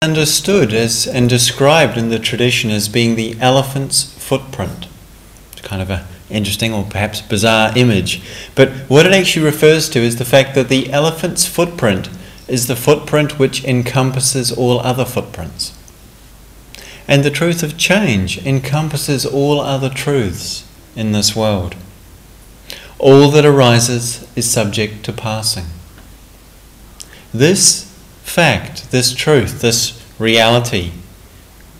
understood as and described in the tradition as being the elephant's footprint. It's kind of an interesting or perhaps bizarre image. But what it actually refers to is the fact that the elephant's footprint is the footprint which encompasses all other footprints. And the truth of change encompasses all other truths in this world. All that arises is subject to passing. This fact, this truth, this reality,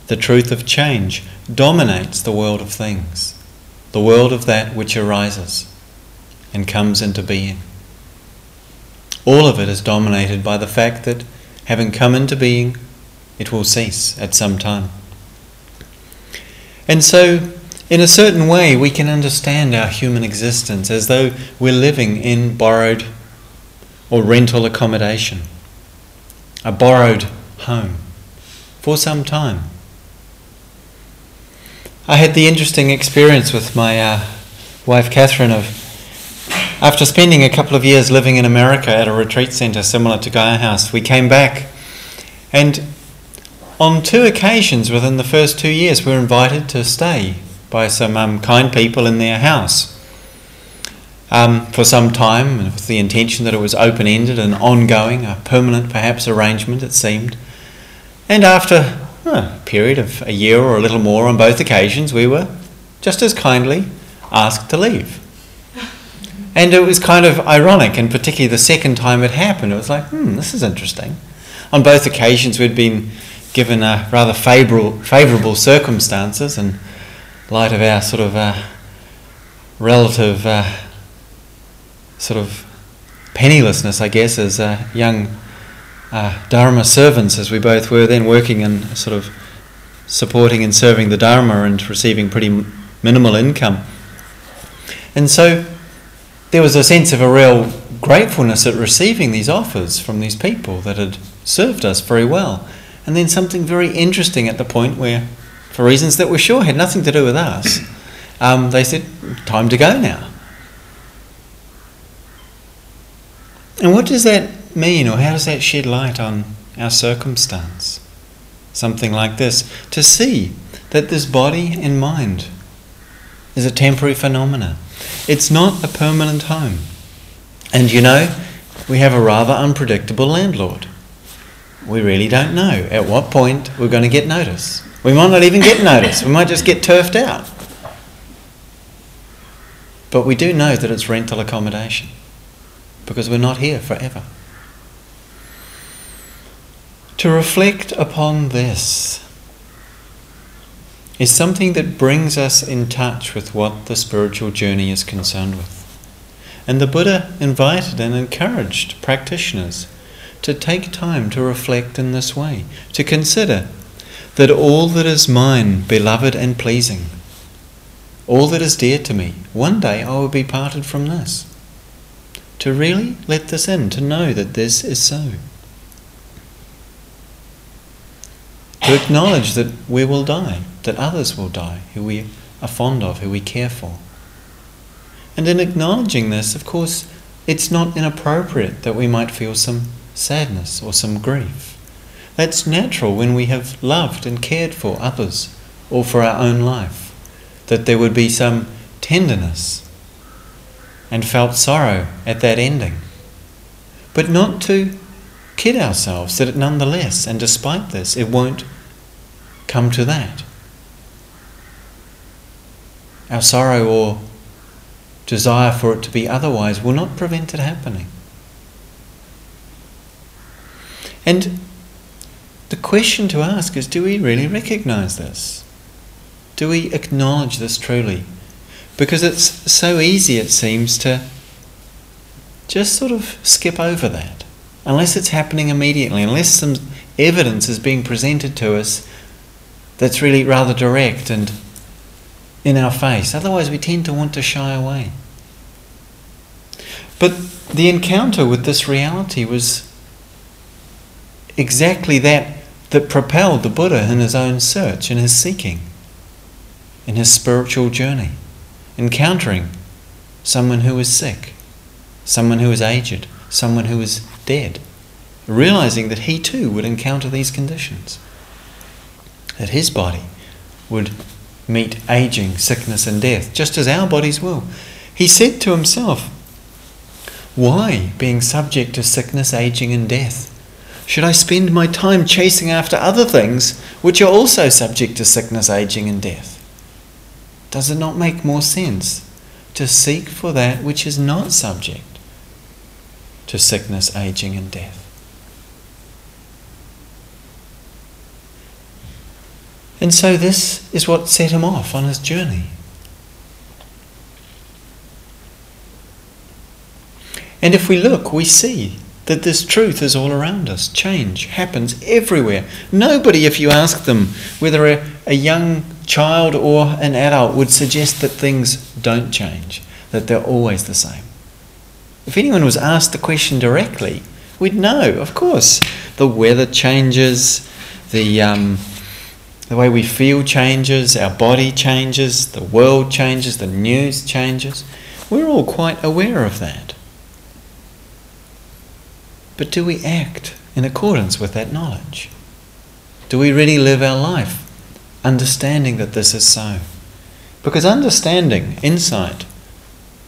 the truth of change, dominates the world of things, the world of that which arises and comes into being. All of it is dominated by the fact that, having come into being, it will cease at some time. And so, in a certain way, we can understand our human existence as though we're living in borrowed or rental accommodation a borrowed home for some time. I had the interesting experience with my uh, wife Catherine of after spending a couple of years living in America at a retreat center similar to Gaia House, we came back and on two occasions within the first two years we were invited to stay by some um, kind people in their house um, for some time with the intention that it was open ended and ongoing, a permanent perhaps arrangement, it seemed. And after a period of a year or a little more on both occasions, we were just as kindly asked to leave. And it was kind of ironic, and particularly the second time it happened, it was like, hmm, this is interesting. On both occasions, we'd been given a rather favourable, favourable circumstances in light of our sort of uh, relative uh, sort of pennilessness, I guess, as uh, young uh, Dharma servants, as we both were then working and sort of supporting and serving the Dharma and receiving pretty minimal income. And so there was a sense of a real gratefulness at receiving these offers from these people that had served us very well. And then something very interesting at the point where, for reasons that we're sure had nothing to do with us, um, they said, Time to go now. And what does that mean, or how does that shed light on our circumstance? Something like this to see that this body and mind is a temporary phenomena. It's not a permanent home. And you know, we have a rather unpredictable landlord. We really don't know at what point we're going to get notice. We might not even get notice, we might just get turfed out. But we do know that it's rental accommodation because we're not here forever. To reflect upon this is something that brings us in touch with what the spiritual journey is concerned with. And the Buddha invited and encouraged practitioners to take time to reflect in this way, to consider that all that is mine, beloved and pleasing, all that is dear to me, one day I will be parted from this to really let this in, to know that this is so. To acknowledge that we will die, that others will die, who we are fond of, who we care for. And in acknowledging this, of course, it's not inappropriate that we might feel some sadness or some grief. That's natural when we have loved and cared for others or for our own life, that there would be some tenderness and felt sorrow at that ending. But not to kid ourselves that it nonetheless, and despite this, it won't come to that. Our sorrow or desire for it to be otherwise will not prevent it happening. And the question to ask is do we really recognize this? Do we acknowledge this truly? Because it's so easy, it seems, to just sort of skip over that. Unless it's happening immediately, unless some evidence is being presented to us that's really rather direct and in our face. Otherwise, we tend to want to shy away. But the encounter with this reality was exactly that that propelled the Buddha in his own search, in his seeking, in his spiritual journey encountering someone who was sick, someone who was aged, someone who was dead, realizing that he too would encounter these conditions, that his body would meet aging, sickness, and death, just as our bodies will. He said to himself, Why, being subject to sickness, aging, and death, should I spend my time chasing after other things which are also subject to sickness, aging, and death? Does it not make more sense to seek for that which is not subject to sickness, aging, and death? And so this is what set him off on his journey. And if we look, we see that this truth is all around us. Change happens everywhere. Nobody, if you ask them whether a, a young child or an adult, would suggest that things don't change, that they're always the same. If anyone was asked the question directly, we'd know, of course. The weather changes, the um, the way we feel changes, our body changes, the world changes, the news changes. We're all quite aware of that. But do we act in accordance with that knowledge? Do we really live our life understanding that this is so? Because understanding, insight,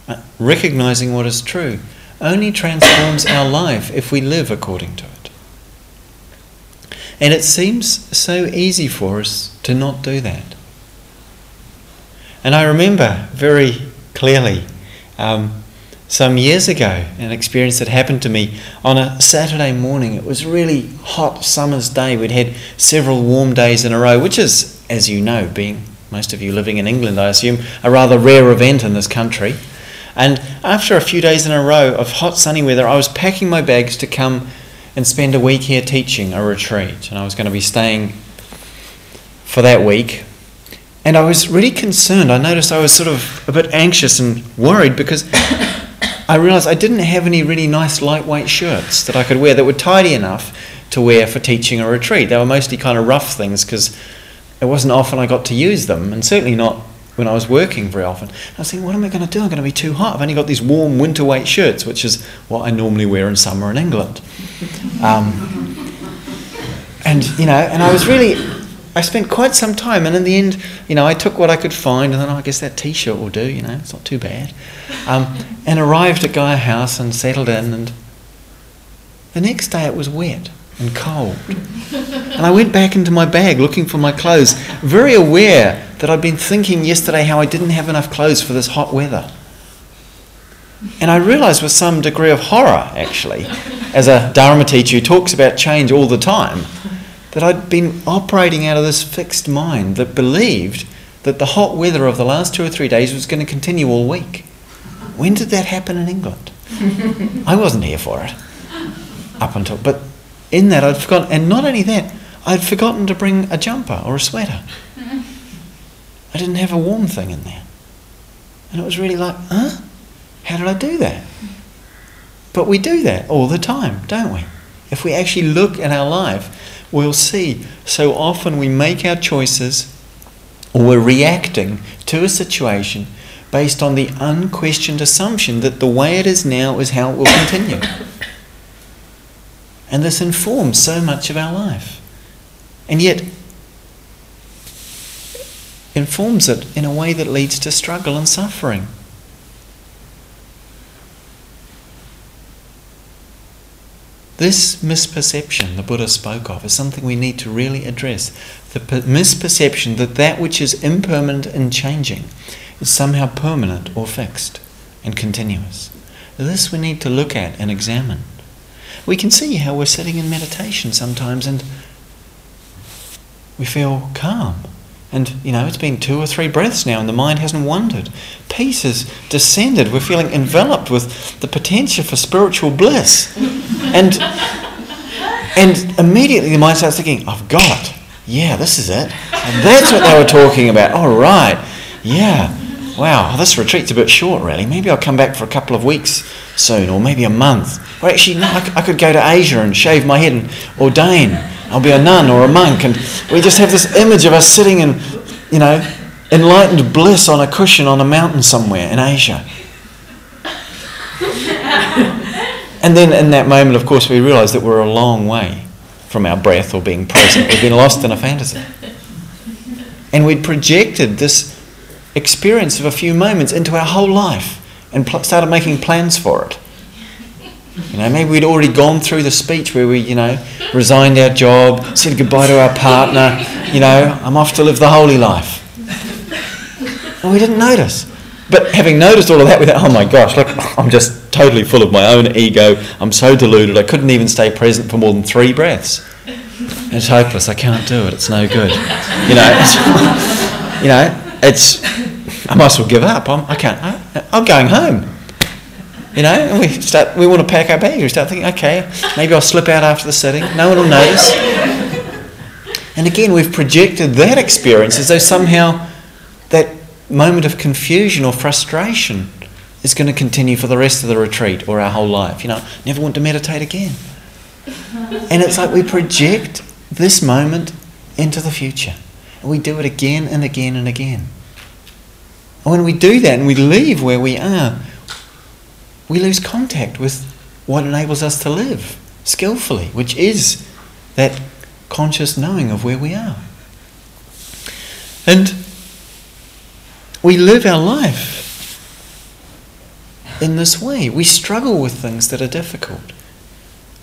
uh, recognizing what is true, only transforms our life if we live according to it. And it seems so easy for us to not do that. And I remember very clearly um, some years ago an experience that happened to me on a Saturday morning. It was a really hot summer's day. We'd had several warm days in a row, which is, as you know, being most of you living in England, I assume, a rather rare event in this country. And after a few days in a row of hot sunny weather, I was packing my bags to come and spend a week here teaching a retreat. And I was going to be staying for that week. And I was really concerned. I noticed I was sort of a bit anxious and worried because I realized I didn't have any really nice lightweight shirts that I could wear that were tidy enough to wear for teaching a retreat. They were mostly kind of rough things because it wasn't often I got to use them, and certainly not when I was working very often. I was thinking, what am I going to do? I'm going to be too hot. I've only got these warm winter weight shirts, which is what I normally wear in summer in England. Um, and, you know, and I was really, I spent quite some time, and in the end, you know, I took what I could find, and then I guess that t shirt will do, you know, it's not too bad. Um, and arrived at Gaia House and settled in, and the next day it was wet and cold. And I went back into my bag looking for my clothes, very aware that I'd been thinking yesterday how I didn't have enough clothes for this hot weather. And I realized with some degree of horror, actually, as a Dharma teacher who talks about change all the time, that I'd been operating out of this fixed mind that believed that the hot weather of the last two or three days was going to continue all week. When did that happen in England? I wasn't here for it. Up until, but in that I'd forgotten, and not only that, I'd forgotten to bring a jumper or a sweater. I didn't have a warm thing in there. And it was really like, huh? How did I do that? But we do that all the time, don't we? If we actually look at our life, we'll see so often we make our choices or we're reacting to a situation based on the unquestioned assumption that the way it is now is how it will continue. And this informs so much of our life. And yet, informs it in a way that leads to struggle and suffering. This misperception the Buddha spoke of is something we need to really address. The misperception that that which is impermanent and changing is somehow permanent or fixed and continuous. This we need to look at and examine. We can see how we're sitting in meditation sometimes and we feel calm and, you know, it's been two or three breaths now and the mind hasn't wandered. Peace has descended. We're feeling enveloped with the potential for spiritual bliss. and, and immediately the mind starts thinking, I've got it. Yeah, this is it. And that's what they were talking about. All right. Yeah. Wow, oh, this retreat's a bit short, really. Maybe I'll come back for a couple of weeks soon, or maybe a month. Or actually, no, I could go to Asia and shave my head and ordain I'll be a nun or a monk. And we just have this image of us sitting in, you know, enlightened bliss on a cushion on a mountain somewhere in Asia. And then in that moment, of course, we realise that we're a long way from our breath or being present. We've been lost in a fantasy. And we'd projected this experience of a few moments into our whole life and pl- started making plans for it. You know, maybe we'd already gone through the speech where we, you know, resigned our job, said goodbye to our partner, you know, I'm off to live the holy life. And we didn't notice. But having noticed all of that, we thought, oh my gosh, look, I'm just totally full of my own ego. I'm so deluded, I couldn't even stay present for more than three breaths. It's hopeless, I can't do it, it's no good. You know, you know, it's, I might as well give up. I'm, I can't, I, I'm going home. You know, and we start, we want to pack our bags. We start thinking, okay, maybe I'll slip out after the sitting. No one will notice. And again, we've projected that experience as though somehow that moment of confusion or frustration is going to continue for the rest of the retreat or our whole life. You know, never want to meditate again. And it's like we project this moment into the future. We do it again and again and again. And when we do that and we leave where we are, we lose contact with what enables us to live skillfully, which is that conscious knowing of where we are. And we live our life in this way. We struggle with things that are difficult.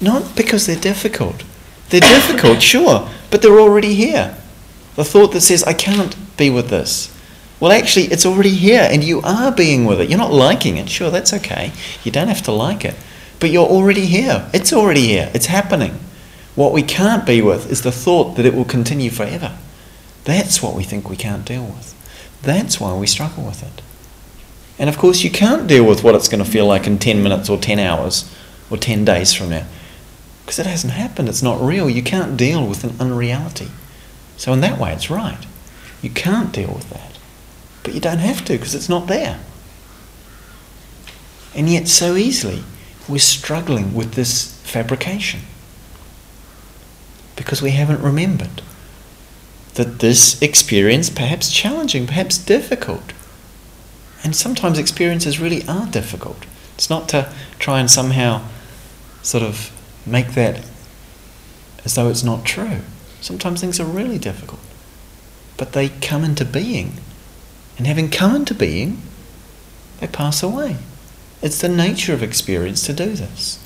Not because they're difficult. They're difficult, sure, but they're already here. The thought that says, I can't be with this. Well, actually, it's already here and you are being with it. You're not liking it. Sure, that's okay. You don't have to like it. But you're already here. It's already here. It's happening. What we can't be with is the thought that it will continue forever. That's what we think we can't deal with. That's why we struggle with it. And of course, you can't deal with what it's going to feel like in 10 minutes or 10 hours or 10 days from now. Because it hasn't happened. It's not real. You can't deal with an unreality. So, in that way, it's right. You can't deal with that. But you don't have to because it's not there. And yet, so easily, we're struggling with this fabrication because we haven't remembered that this experience, perhaps challenging, perhaps difficult, and sometimes experiences really are difficult. It's not to try and somehow sort of make that as though it's not true. Sometimes things are really difficult, but they come into being. And having come into being, they pass away. It's the nature of experience to do this.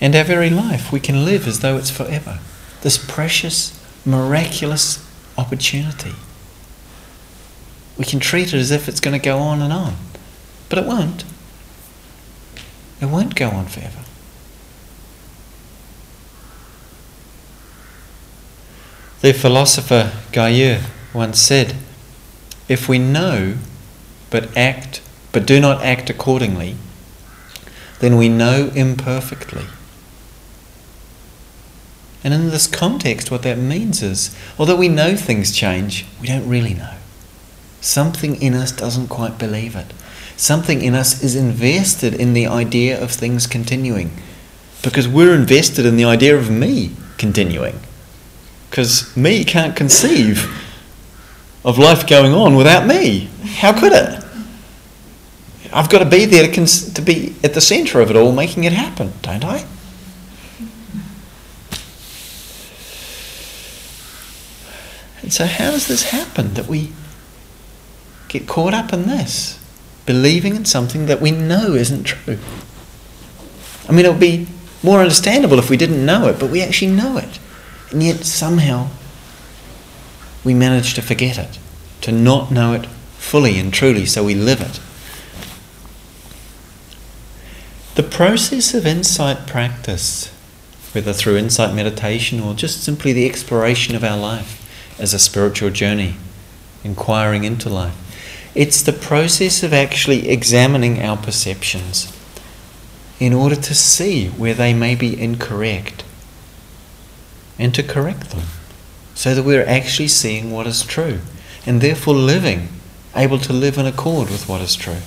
And our very life, we can live as though it's forever. This precious, miraculous opportunity. We can treat it as if it's going to go on and on. But it won't. It won't go on forever. The philosopher Gaius once said, if we know but act but do not act accordingly, then we know imperfectly. And in this context, what that means is, although we know things change, we don't really know. Something in us doesn't quite believe it. Something in us is invested in the idea of things continuing. Because we're invested in the idea of me continuing. Because me can't conceive of life going on without me. How could it? I've got to be there to, cons- to be at the centre of it all, making it happen, don't I? And so, how does this happen that we get caught up in this, believing in something that we know isn't true? I mean, it would be more understandable if we didn't know it, but we actually know it. And yet, somehow, we manage to forget it, to not know it fully and truly, so we live it. The process of insight practice, whether through insight meditation or just simply the exploration of our life, as a spiritual journey, inquiring into life. It's the process of actually examining our perceptions in order to see where they may be incorrect and to correct them so that we're actually seeing what is true and therefore living, able to live in accord with what is true.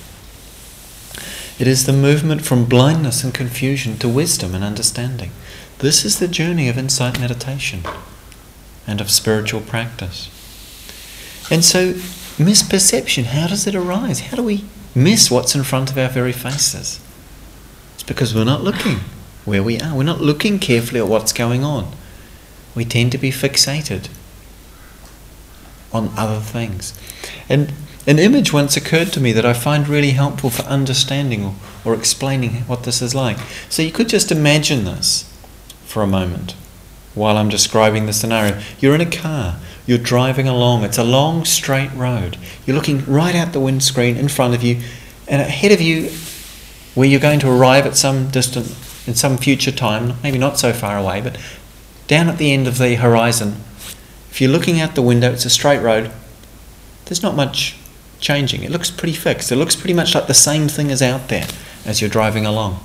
It is the movement from blindness and confusion to wisdom and understanding. This is the journey of insight meditation and of spiritual practice. And so misperception, how does it arise? How do we miss what's in front of our very faces? It's because we're not looking where we are. We're not looking carefully at what's going on. We tend to be fixated on other things. And an image once occurred to me that I find really helpful for understanding or, or explaining what this is like. So you could just imagine this for a moment while I'm describing the scenario. You're in a car, you're driving along, it's a long straight road. You're looking right out the windscreen in front of you, and ahead of you, where you're going to arrive at some distant, in some future time, maybe not so far away, but down at the end of the horizon, if you're looking out the window, it's a straight road, there's not much changing. It looks pretty fixed. It looks pretty much like the same thing is out there as you're driving along.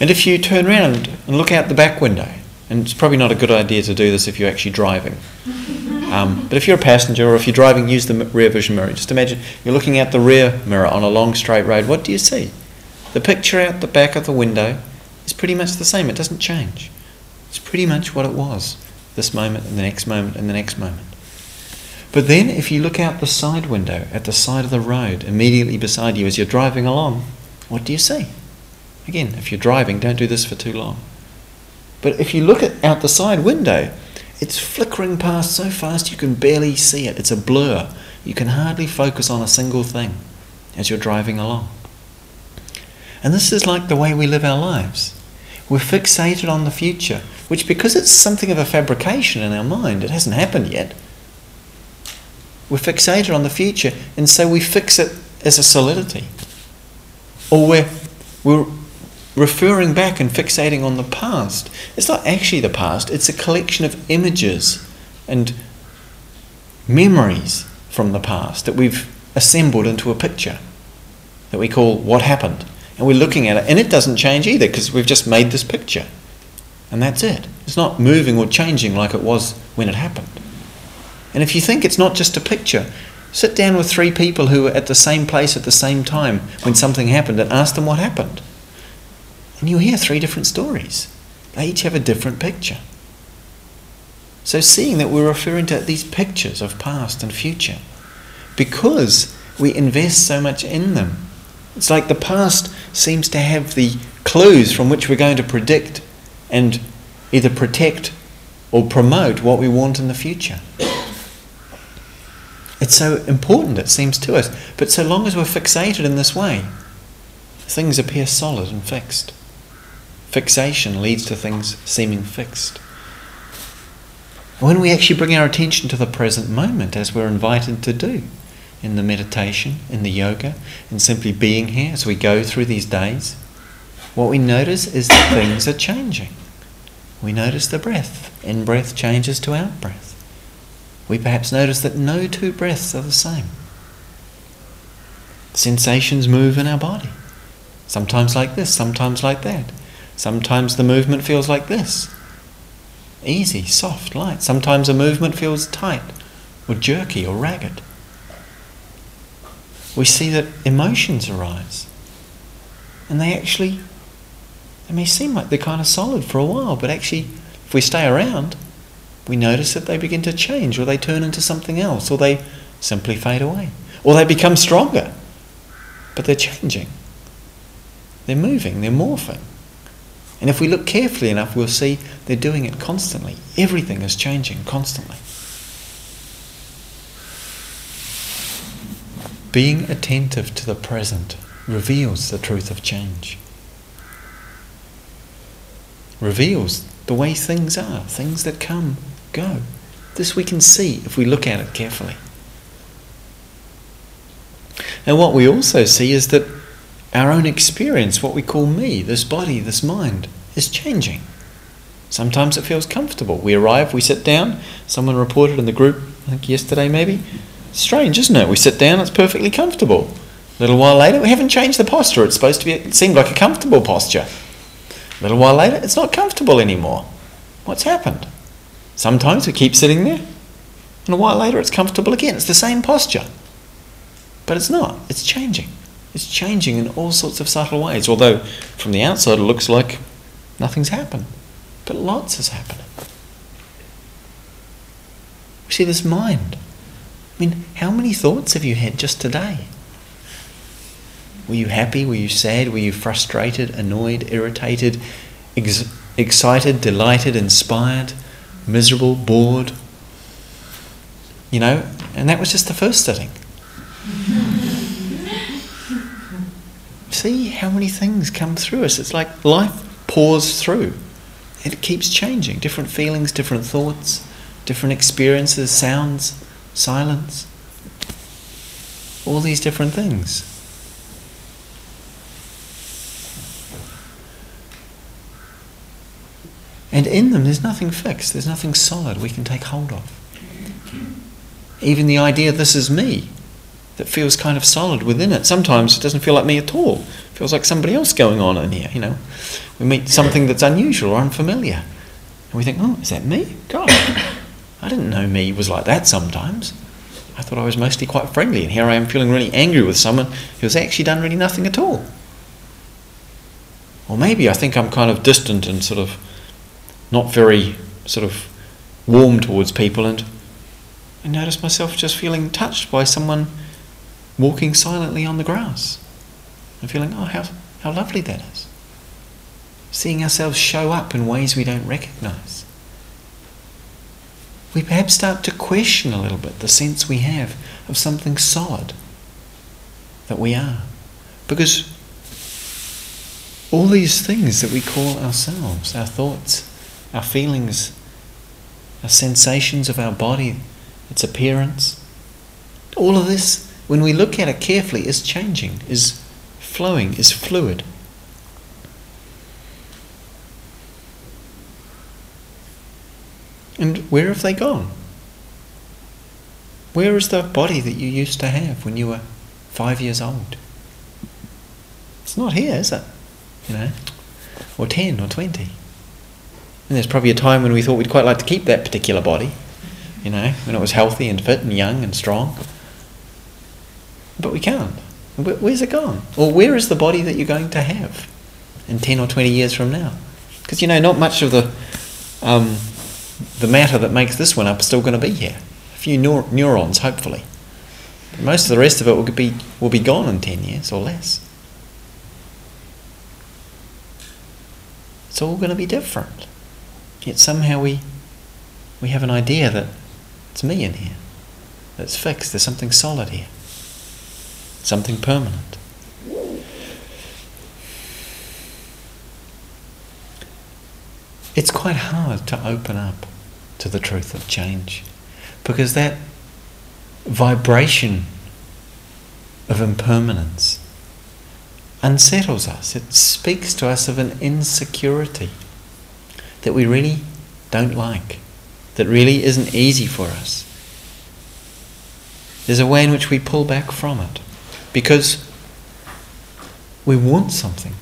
And if you turn around and look out the back window, and it's probably not a good idea to do this if you're actually driving. Um, but if you're a passenger or if you're driving, use the rear vision mirror. Just imagine you're looking out the rear mirror on a long straight road. What do you see? The picture out the back of the window is pretty much the same. It doesn't change. It's pretty much what it was this moment and the next moment and the next moment. But then, if you look out the side window at the side of the road immediately beside you as you're driving along, what do you see? Again, if you're driving, don't do this for too long. But if you look at, out the side window, it's flickering past so fast you can barely see it. It's a blur. You can hardly focus on a single thing as you're driving along. And this is like the way we live our lives. We're fixated on the future, which, because it's something of a fabrication in our mind, it hasn't happened yet. We're fixated on the future, and so we fix it as a solidity. Or we're, we're referring back and fixating on the past. It's not actually the past, it's a collection of images and memories from the past that we've assembled into a picture that we call what happened. And we're looking at it, and it doesn't change either because we've just made this picture. And that's it. It's not moving or changing like it was when it happened. And if you think it's not just a picture, sit down with three people who were at the same place at the same time when something happened and ask them what happened. And you hear three different stories. They each have a different picture. So, seeing that we're referring to these pictures of past and future because we invest so much in them. It's like the past seems to have the clues from which we're going to predict and either protect or promote what we want in the future. It's so important, it seems to us. But so long as we're fixated in this way, things appear solid and fixed. Fixation leads to things seeming fixed. When we actually bring our attention to the present moment, as we're invited to do in the meditation, in the yoga, in simply being here as we go through these days, what we notice is that things are changing. We notice the breath. In breath changes to out breath we perhaps notice that no two breaths are the same. Sensations move in our body. Sometimes like this, sometimes like that. Sometimes the movement feels like this easy, soft, light. Sometimes a movement feels tight or jerky or ragged. We see that emotions arise. And they actually, they may seem like they're kind of solid for a while, but actually, if we stay around, we notice that they begin to change, or they turn into something else, or they simply fade away, or they become stronger. But they're changing, they're moving, they're morphing. And if we look carefully enough, we'll see they're doing it constantly. Everything is changing constantly. Being attentive to the present reveals the truth of change. Reveals the way things are, things that come go. This we can see if we look at it carefully. And what we also see is that our own experience, what we call me, this body, this mind, is changing. Sometimes it feels comfortable. We arrive, we sit down. Someone reported in the group, I think yesterday maybe. Strange, isn't it? We sit down, it's perfectly comfortable. A little while later, we haven't changed the posture. It's supposed to be, it seemed like a comfortable posture. A little while later, it's not comfortable anymore. What's happened? Sometimes we keep sitting there, and a while later it's comfortable again. It's the same posture. But it's not, it's changing. It's changing in all sorts of subtle ways, although from the outside it looks like nothing's happened. But lots is happening. We see this mind. I mean, how many thoughts have you had just today? Were you happy? Were you sad? Were you frustrated, annoyed, irritated, ex- excited, delighted, inspired, miserable, bored? You know, and that was just the first sitting. See how many things come through us. It's like life pours through. It keeps changing. Different feelings, different thoughts, different experiences, sounds, silence. All these different things. And in them, there's nothing fixed, there's nothing solid we can take hold of. Even the idea, this is me, that feels kind of solid within it. Sometimes it doesn't feel like me at all. It feels like somebody else going on in here, you know. We meet something that's unusual or unfamiliar. And we think, oh, is that me? God, I didn't know me was like that sometimes. I thought I was mostly quite friendly, and here I am feeling really angry with someone who's actually done really nothing at all. Or maybe I think I'm kind of distant and sort of not very sort of warm towards people and I notice myself just feeling touched by someone walking silently on the grass and feeling, oh, how, how lovely that is. Seeing ourselves show up in ways we don't recognize. We perhaps start to question a little bit the sense we have of something solid that we are. Because all these things that we call ourselves, our thoughts, our feelings, our sensations of our body, its appearance. All of this, when we look at it carefully, is changing, is flowing, is fluid. And where have they gone? Where is the body that you used to have when you were five years old? It's not here, is it? You know, or ten or twenty. And there's probably a time when we thought we'd quite like to keep that particular body, you know, when it was healthy and fit and young and strong. But we can't. Where's it gone? Or where is the body that you're going to have in 10 or 20 years from now? Because, you know, not much of the, um, the matter that makes this one up is still going to be here. A few neur- neurons, hopefully. But most of the rest of it will be, will be gone in 10 years or less. It's all going to be different. Yet somehow we, we have an idea that it's me in here, that's fixed, there's something solid here, something permanent. It's quite hard to open up to the truth of change because that vibration of impermanence unsettles us. It speaks to us of an insecurity that we really don't like, that really isn't easy for us. There's a way in which we pull back from it because we want something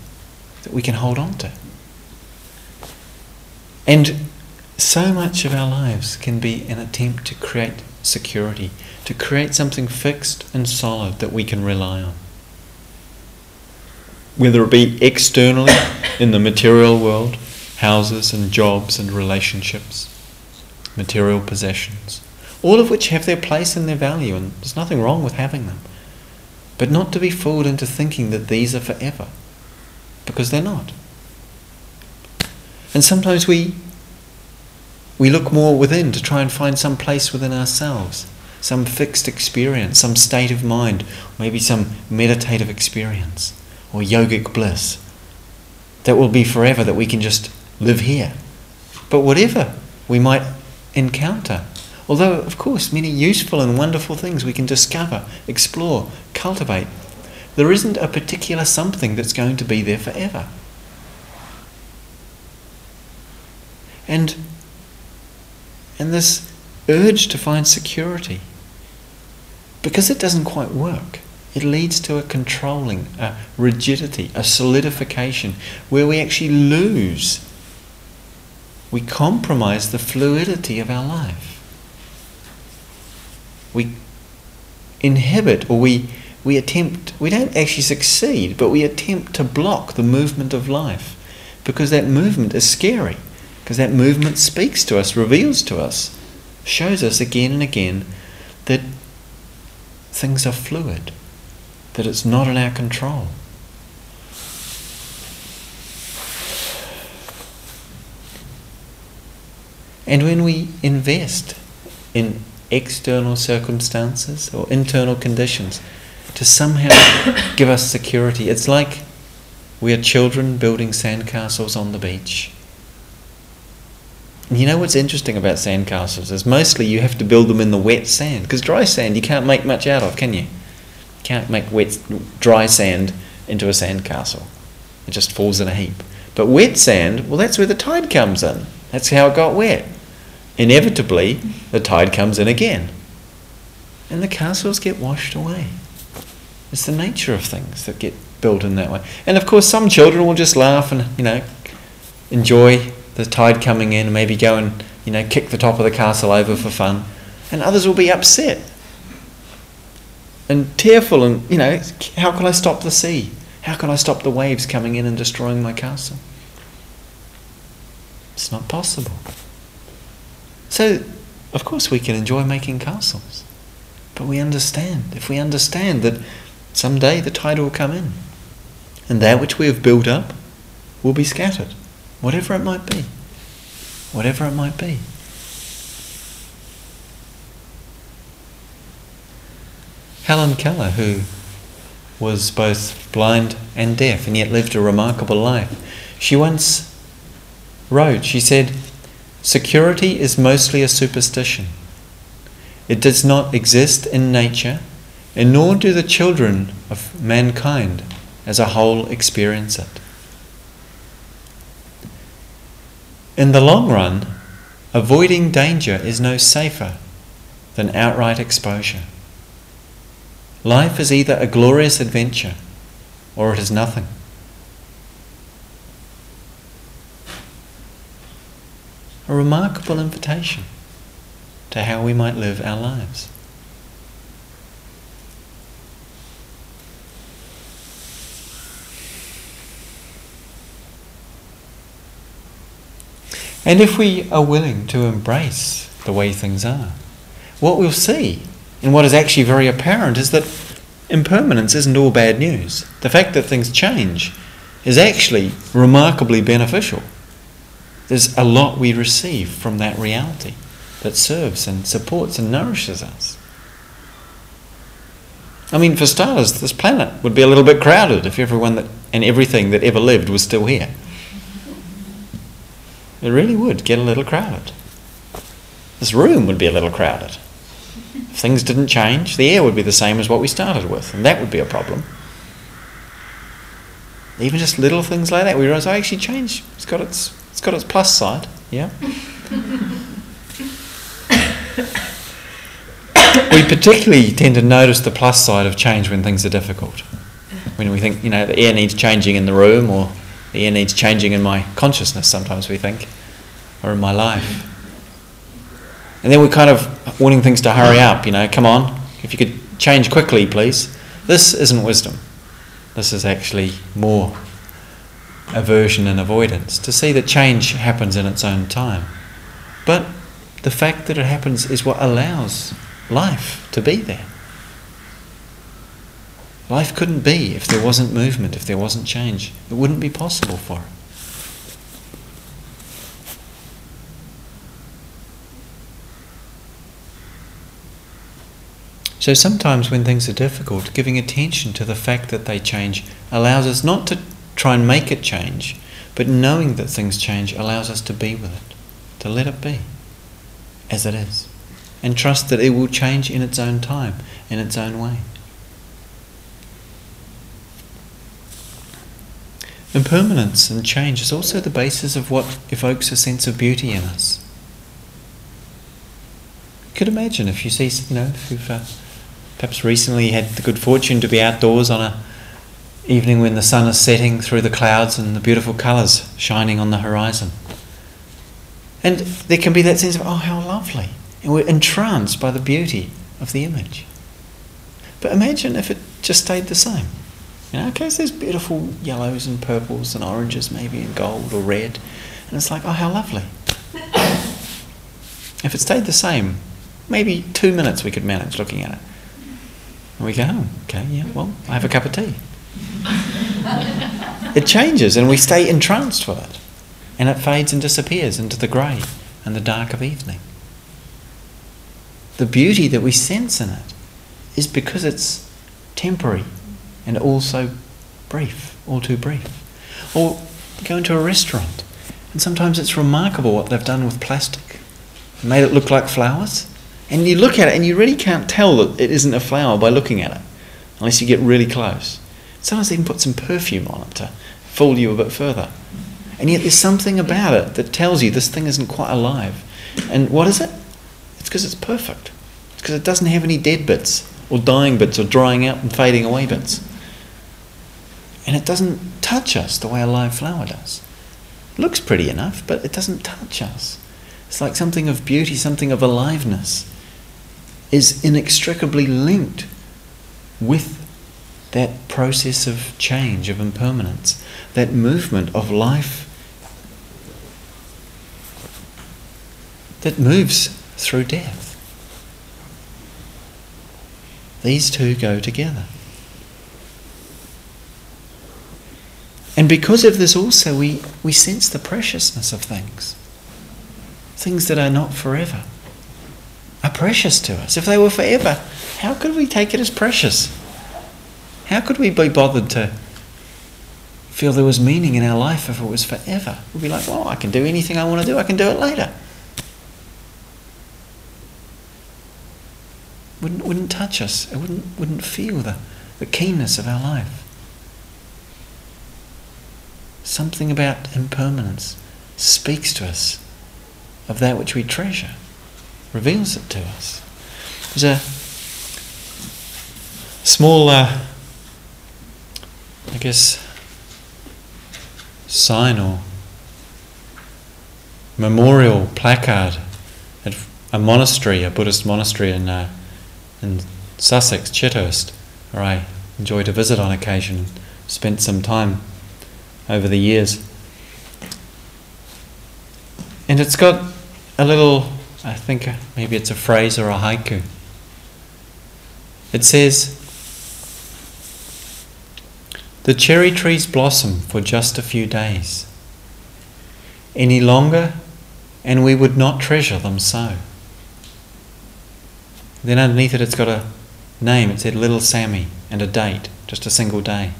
that we can hold on to. And so much of our lives can be an attempt to create security, to create something fixed and solid that we can rely on. Whether it be externally in the material world houses and jobs and relationships, material possessions, all of which have their place and their value, and there's nothing wrong with having them. But not to be fooled into thinking that these are forever, because they're not. And sometimes we we look more within to try and find some place within ourselves, some fixed experience, some state of mind, maybe some meditative experience or yogic bliss that will be forever that we can just live here. But whatever we might encounter, although, of course, many useful and wonderful things we can discover, explore, cultivate, there isn't a particular something that's going to be there forever. And, and this urge to find security, because it doesn't quite work, it leads to a controlling, a rigidity, a solidification, where we actually lose we compromise the fluidity of our life. We inhibit or we, we attempt, we don't actually succeed, but we attempt to block the movement of life because that movement is scary, because that movement speaks to us, reveals to us, shows us again and again that things are fluid, that it's not in our control. And when we invest in external circumstances or internal conditions to somehow give us security, it's like we are children building sandcastles on the beach. You know what's interesting about sandcastles is mostly you have to build them in the wet sand because dry sand you can't make much out of, can you? You can't make wet, dry sand into a sandcastle. It just falls in a heap. But wet sand, well, that's where the tide comes in. That's how it got wet. Inevitably, the tide comes in again, and the castles get washed away. It's the nature of things that get built in that way. And of course, some children will just laugh and you know enjoy the tide coming in, and maybe go and you know kick the top of the castle over for fun, and others will be upset and tearful, and you know, how can I stop the sea? How can I stop the waves coming in and destroying my castle? It's not possible. So, of course, we can enjoy making castles, but we understand. If we understand that someday the tide will come in, and that which we have built up will be scattered whatever it might be. Whatever it might be. Helen Keller, who was both blind and deaf and yet lived a remarkable life, she once wrote, she said, Security is mostly a superstition. It does not exist in nature, and nor do the children of mankind as a whole experience it. In the long run, avoiding danger is no safer than outright exposure. Life is either a glorious adventure or it is nothing. A remarkable invitation to how we might live our lives. And if we are willing to embrace the way things are, what we'll see, and what is actually very apparent, is that impermanence isn't all bad news. The fact that things change is actually remarkably beneficial. There's a lot we receive from that reality that serves and supports and nourishes us. I mean, for starters, this planet would be a little bit crowded if everyone that, and everything that ever lived was still here. It really would get a little crowded. This room would be a little crowded. If things didn't change, the air would be the same as what we started with, and that would be a problem. Even just little things like that, we realise, I oh, actually change. It's got its, it's got its plus side, yeah? we particularly tend to notice the plus side of change when things are difficult. When we think, you know, the air needs changing in the room or the air needs changing in my consciousness, sometimes we think, or in my life. And then we're kind of wanting things to hurry up, you know, come on, if you could change quickly, please. This isn't wisdom. This is actually more aversion and avoidance, to see that change happens in its own time. But the fact that it happens is what allows life to be there. Life couldn't be if there wasn't movement, if there wasn't change. It wouldn't be possible for it. So sometimes when things are difficult, giving attention to the fact that they change allows us not to try and make it change, but knowing that things change allows us to be with it, to let it be as it is, and trust that it will change in its own time, in its own way. Impermanence and change is also the basis of what evokes a sense of beauty in us. You could imagine if you see, you know, if you've uh, perhaps recently had the good fortune to be outdoors on a evening when the sun is setting through the clouds and the beautiful colours shining on the horizon. And there can be that sense of, oh, how lovely. And we're entranced by the beauty of the image. But imagine if it just stayed the same. You know, okay, so there's beautiful yellows and purples and oranges, maybe, and gold or red. And it's like, oh, how lovely. if it stayed the same, maybe two minutes we could manage looking at it. And we go, oh, okay, yeah, well, I have a cup of tea. It changes and we stay entranced with it. And it fades and disappears into the grey and the dark of evening. The beauty that we sense in it is because it's temporary and also brief, all too brief. Or go into a restaurant and sometimes it's remarkable what they've done with plastic. Made it look like flowers. And you look at it and you really can't tell that it isn't a flower by looking at it, unless you get really close. Sometimes even put some perfume on it to fool you a bit further. And yet there's something about it that tells you this thing isn't quite alive. And what is it? It's because it's perfect. It's because it doesn't have any dead bits, or dying bits, or drying out and fading away bits. And it doesn't touch us the way a live flower does. It looks pretty enough, but it doesn't touch us. It's like something of beauty, something of aliveness is inextricably linked with that process of change, of impermanence, that movement of life that moves through death. These two go together. And because of this, also, we, we sense the preciousness of things. Things that are not forever are precious to us. If they were forever, how could we take it as precious? How could we be bothered to feel there was meaning in our life if it was forever? We'd be like, well, I can do anything I want to do, I can do it later. Wouldn't, wouldn't touch us, it wouldn't, wouldn't feel the, the keenness of our life. Something about impermanence speaks to us of that which we treasure reveals it to us. There's a small, uh, I guess, sign or memorial placard at a monastery, a Buddhist monastery in, uh, in Sussex, Chithurst, where I enjoy to visit on occasion, spent some time over the years. And it's got a little I think maybe it's a phrase or a haiku. It says, The cherry trees blossom for just a few days. Any longer, and we would not treasure them so. Then underneath it, it's got a name. It said Little Sammy and a date, just a single day.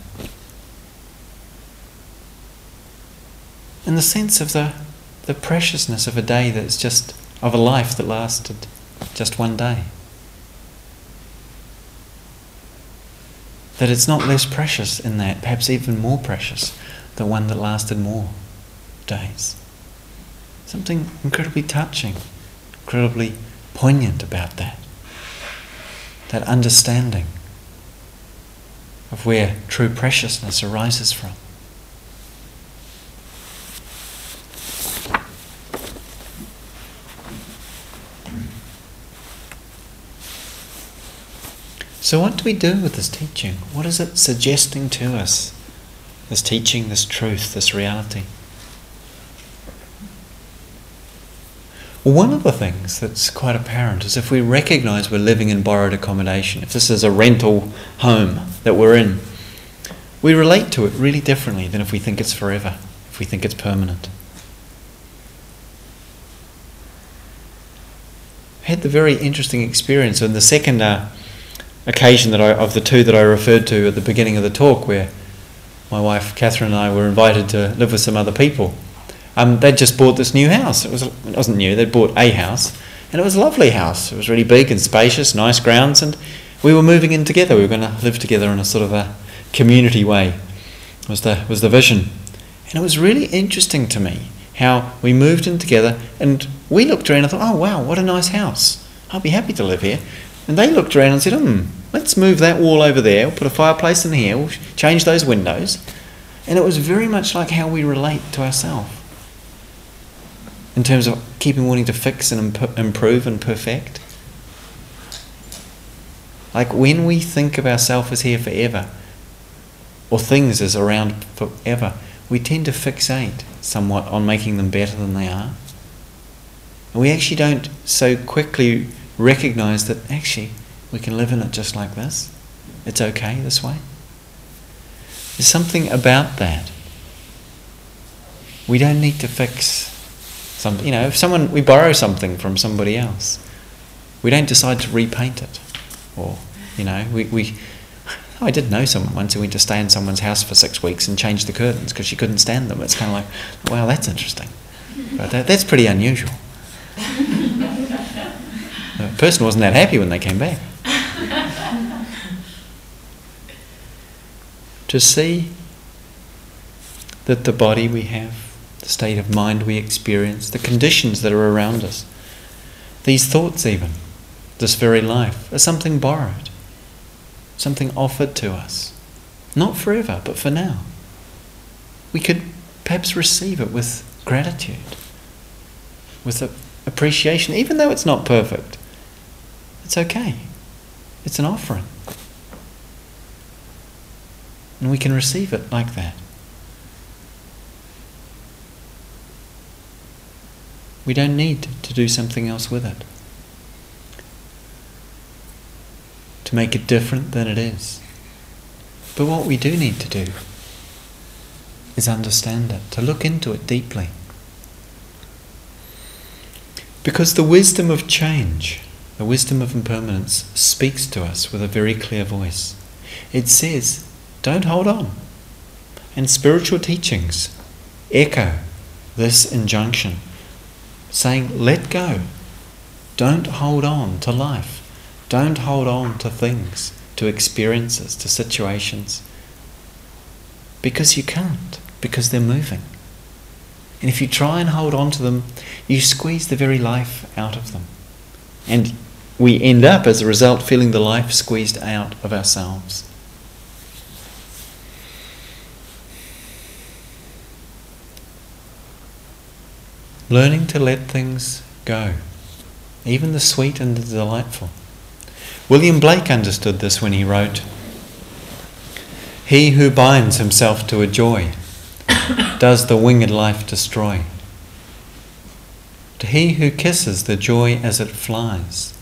In the sense of the, the preciousness of a day that's just of a life that lasted just one day. That it's not less precious in that, perhaps even more precious, the one that lasted more days. Something incredibly touching, incredibly poignant about that. That understanding of where true preciousness arises from. So, what do we do with this teaching? What is it suggesting to us? This teaching, this truth, this reality? Well, one of the things that's quite apparent is if we recognize we're living in borrowed accommodation, if this is a rental home that we're in, we relate to it really differently than if we think it's forever, if we think it's permanent. I had the very interesting experience in the second uh, occasion that I, of the two that I referred to at the beginning of the talk, where my wife Catherine and I were invited to live with some other people. Um, they'd just bought this new house. It was it wasn't new. They'd bought a house, and it was a lovely house. It was really big and spacious, nice grounds, and we were moving in together. We were going to live together in a sort of a community way. Was the was the vision, and it was really interesting to me how we moved in together, and we looked around and thought, oh wow, what a nice house. I'll be happy to live here. And they looked around and said, hmm, let's move that wall over there, we'll put a fireplace in here, we'll change those windows. And it was very much like how we relate to ourselves in terms of keeping wanting to fix and imp- improve and perfect. Like when we think of ourselves as here forever, or things as around forever, we tend to fixate somewhat on making them better than they are. And we actually don't so quickly recognize that actually we can live in it just like this. it's okay this way. There's something about that. We don't need to fix something. You know, if someone we borrow something from somebody else, we don't decide to repaint it, or you know, we. we I did know someone once who went to stay in someone's house for six weeks and changed the curtains because she couldn't stand them. It's kind of like, wow, that's interesting. But that, that's pretty unusual. person wasn't that happy when they came back. to see that the body we have, the state of mind we experience, the conditions that are around us, these thoughts, even, this very life, are something borrowed, something offered to us. Not forever, but for now. We could perhaps receive it with gratitude, with appreciation, even though it's not perfect. It's okay. It's an offering. And we can receive it like that. We don't need to do something else with it. To make it different than it is. But what we do need to do is understand it, to look into it deeply. Because the wisdom of change, the wisdom of impermanence, speaks to us with a very clear voice. It says, don't hold on. And spiritual teachings echo this injunction, saying, let go. Don't hold on to life. Don't hold on to things, to experiences, to situations. Because you can't, because they're moving. And if you try and hold on to them, you squeeze the very life out of them. And we end up, as a result, feeling the life squeezed out of ourselves. Learning to let things go, even the sweet and the delightful. William Blake understood this when he wrote He who binds himself to a joy does the winged life destroy. To he who kisses the joy as it flies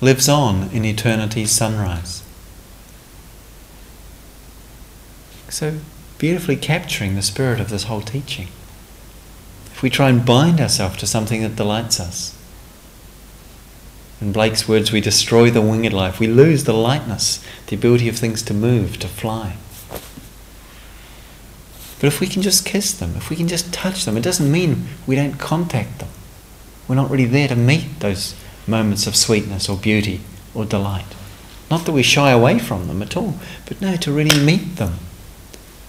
lives on in eternity's sunrise. So beautifully capturing the spirit of this whole teaching if we try and bind ourselves to something that delights us. In Blake's words, we destroy the winged life. We lose the lightness, the ability of things to move, to fly. But if we can just kiss them, if we can just touch them, it doesn't mean we don't contact them. We're not really there to meet those moments of sweetness or beauty or delight. Not that we shy away from them at all, but no, to really meet them.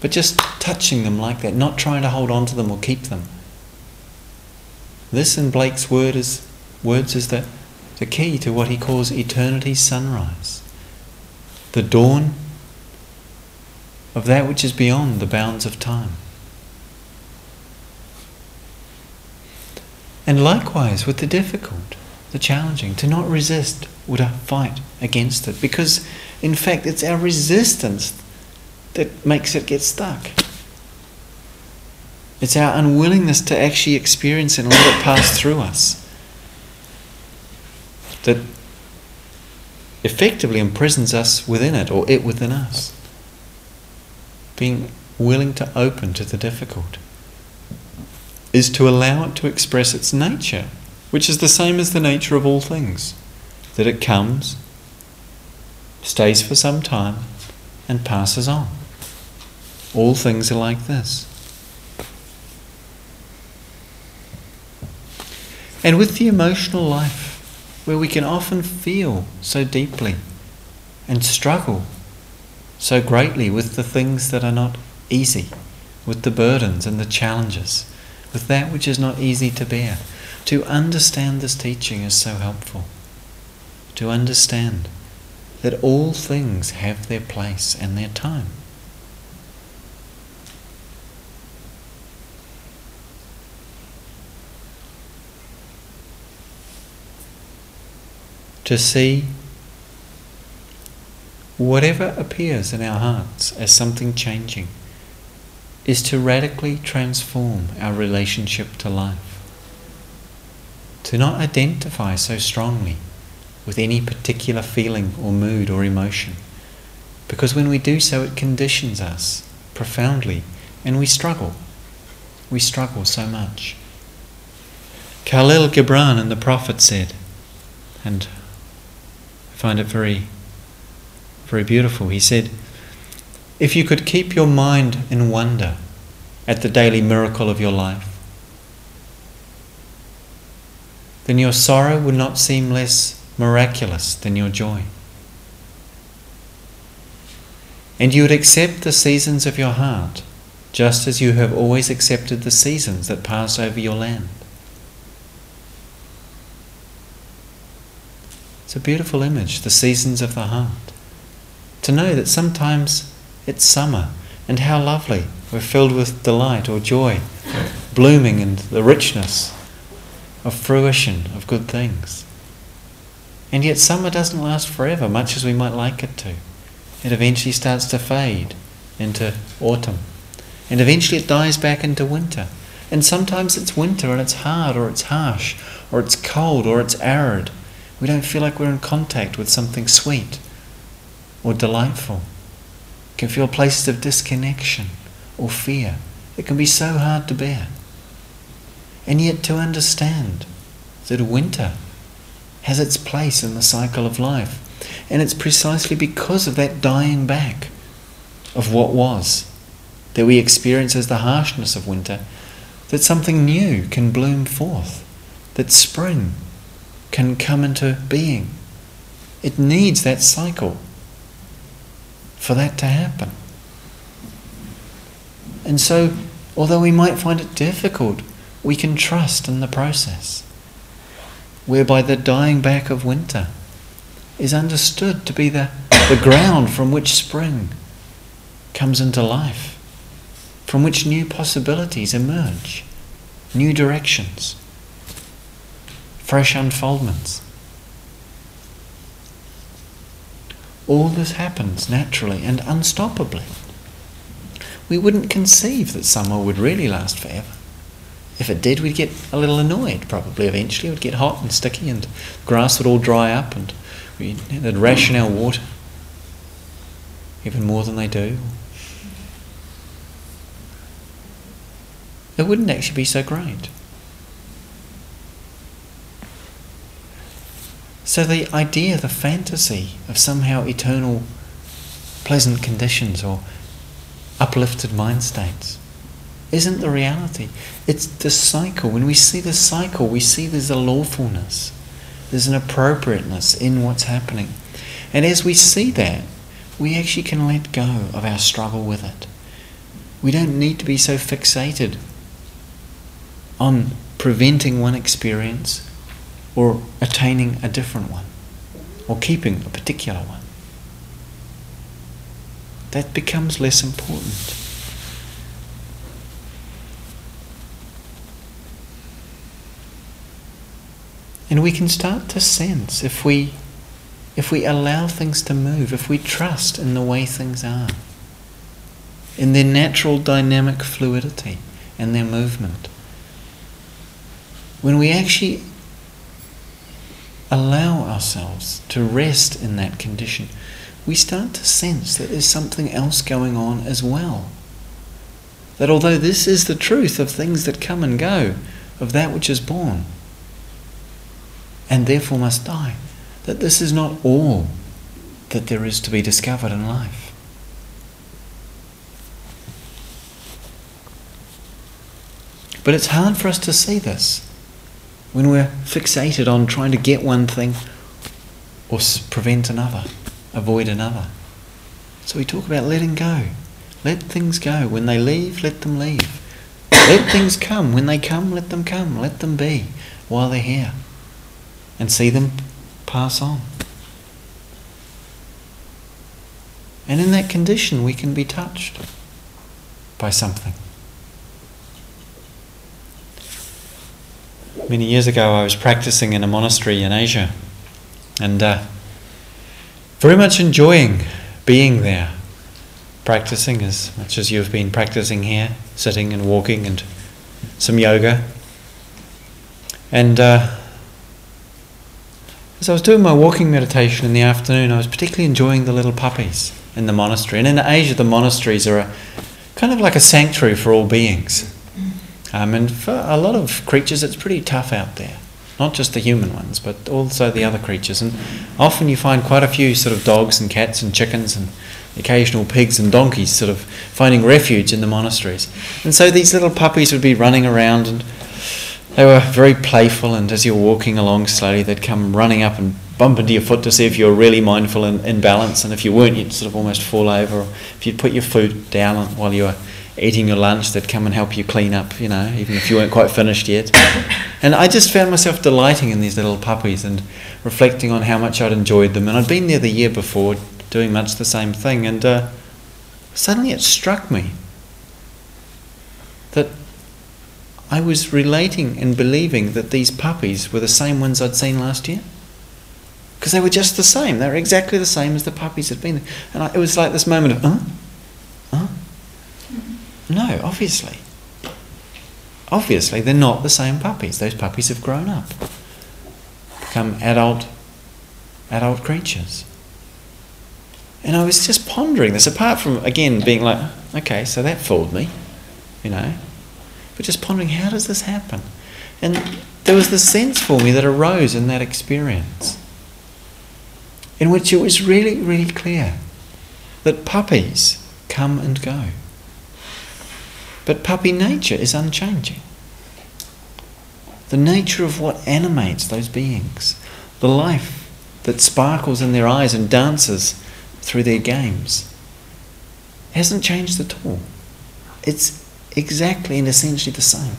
But just touching them like that, not trying to hold on to them or keep them, this, in Blake's word is, words, is the, the key to what he calls eternity's sunrise, the dawn of that which is beyond the bounds of time. And likewise with the difficult, the challenging, to not resist or to fight against it, because in fact it's our resistance that makes it get stuck. It's our unwillingness to actually experience and let it pass through us that effectively imprisons us within it or it within us. Being willing to open to the difficult is to allow it to express its nature, which is the same as the nature of all things that it comes, stays for some time, and passes on. All things are like this. And with the emotional life, where we can often feel so deeply and struggle so greatly with the things that are not easy, with the burdens and the challenges, with that which is not easy to bear, to understand this teaching is so helpful. To understand that all things have their place and their time. to see whatever appears in our hearts as something changing is to radically transform our relationship to life. To not identify so strongly with any particular feeling or mood or emotion, Because when we do so, it conditions us profoundly and we struggle. We struggle so much. Khalil Gibran and the Prophet said, and I find it very, very beautiful. He said, If you could keep your mind in wonder at the daily miracle of your life, then your sorrow would not seem less miraculous than your joy. And you would accept the seasons of your heart just as you have always accepted the seasons that pass over your land. It's a beautiful image, the seasons of the heart. To know that sometimes it's summer and how lovely, we're filled with delight or joy, blooming in the richness of fruition of good things. And yet summer doesn't last forever, much as we might like it to. It eventually starts to fade into autumn. And eventually it dies back into winter. And sometimes it's winter and it's hard or it's harsh or it's cold or it's arid. We don't feel like we're in contact with something sweet or delightful. Can feel places of disconnection or fear. It can be so hard to bear. And yet to understand that winter has its place in the cycle of life. And it's precisely because of that dying back of what was that we experience as the harshness of winter that something new can bloom forth, that spring can come into being. It needs that cycle for that to happen. And so, although we might find it difficult we can trust in the process, whereby the dying back of winter is understood to be the, the ground from which spring comes into life, from which new possibilities emerge, new directions, fresh unfoldments. All this happens naturally and unstoppably. We wouldn't conceive that summer would really last forever. If it did, we'd get a little annoyed probably eventually. It would get hot and sticky and grass would all dry up and we'd, they'd ration our water even more than they do. It wouldn't actually be so great. So the idea, the fantasy of somehow eternal pleasant conditions or uplifted mind states isn't the reality. It's the cycle. When we see the cycle, we see there's a lawfulness, there's an appropriateness in what's happening. And as we see that, we actually can let go of our struggle with it. We don't need to be so fixated on preventing one experience or attaining a different one or keeping a particular one. That becomes less important. And we can start to sense if we if we allow things to move, if we trust in the way things are, in their natural dynamic fluidity and their movement. When we actually allow ourselves to rest in that condition, we start to sense that there's something else going on as well. That although this is the truth of things that come and go, of that which is born, and therefore must die. That this is not all that there is to be discovered in life. But it's hard for us to see this when we're fixated on trying to get one thing or prevent another, avoid another. So we talk about letting go. Let things go. When they leave, let them leave. let things come. When they come, let them come. Let them be while they're here and see them pass on. And in that condition, we can be touched by something. Many years ago, I was practicing in a monastery in Asia and uh, very much enjoying being there, practicing as much as you've been practicing here, sitting and walking and some yoga. And uh, as I was doing my walking meditation in the afternoon, I was particularly enjoying the little puppies in the monastery. And in Asia, the monasteries are a, kind of like a sanctuary for all beings. Um, and for a lot of creatures, it's pretty tough out there. Not just the human ones, but also the other creatures. And often you find quite a few sort of dogs and cats and chickens and occasional pigs and donkeys sort of finding refuge in the monasteries. And so these little puppies would be running around and they were very playful. And as you're walking along slowly, they'd come running up and bump into your foot to see if you were really mindful and in balance. And if you weren't, you'd sort of almost fall over. Or if you'd put your foot down while you were eating your lunch, they'd come and help you clean up, you know, even if you weren't quite finished yet. And I just found myself delighting in these little puppies and reflecting on how much I'd enjoyed them. And I'd been there the year before doing much the same thing. And uh, suddenly it struck me that I was relating and believing that these puppies were the same ones I'd seen last year because they were just the same. They were exactly the same as the puppies had been. And I, it was like this moment of, huh? Huh? No, obviously. Obviously, they're not the same puppies. Those puppies have grown up, become adult, adult creatures. And I was just pondering this, apart from, again, being like, okay, so that fooled me, you know. But just pondering, how does this happen? And there was this sense for me that arose in that experience in which it was really, really clear that puppies come and go. But puppy nature is unchanging. The nature of what animates those beings, the life that sparkles in their eyes and dances through their games, hasn't changed at all. It's exactly and essentially the same.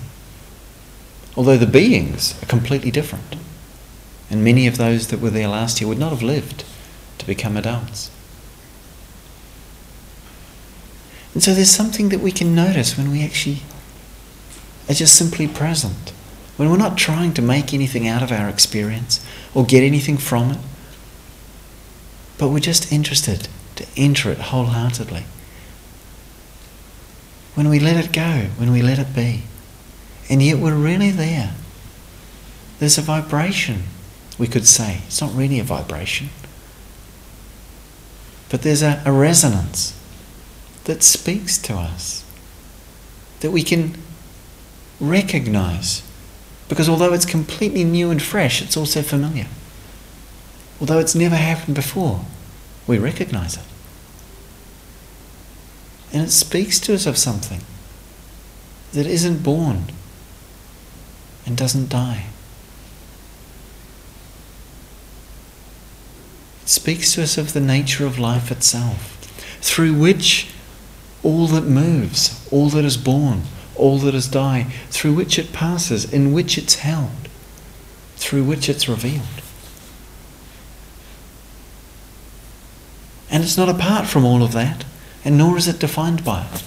Although the beings are completely different. And many of those that were there last year would not have lived to become adults. And so there's something that we can notice when we actually are just simply present. When we're not trying to make anything out of our experience or get anything from it, but we're just interested to enter it wholeheartedly. When we let it go, when we let it be, and yet we're really there. There's a vibration we could say. It's not really a vibration. But there's a, a resonance that speaks to us, that we can recognize. Because although it's completely new and fresh, it's also familiar. Although it's never happened before, we recognize it. And it speaks to us of something that isn't born and doesn't die. It speaks to us of the nature of life itself, through which all that moves, all that is born, all that is die, through which it passes, in which it's held, through which it's revealed. And it's not apart from all of that, and nor is it defined by it.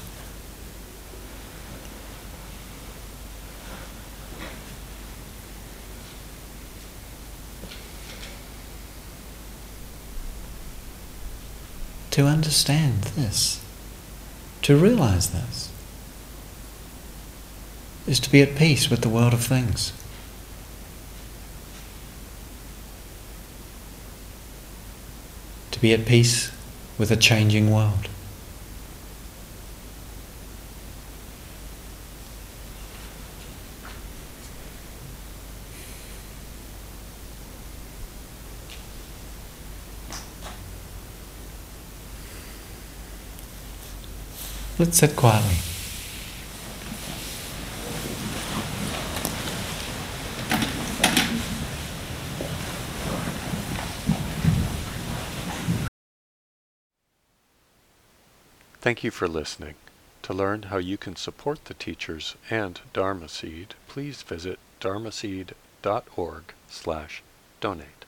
to understand this, to realize this, is to be at peace with the world of things. To be at peace with a changing world. Let's sit quietly. Thank you for listening. To learn how you can support the teachers and Dharma Seed, please visit dharmaseed.org slash donate.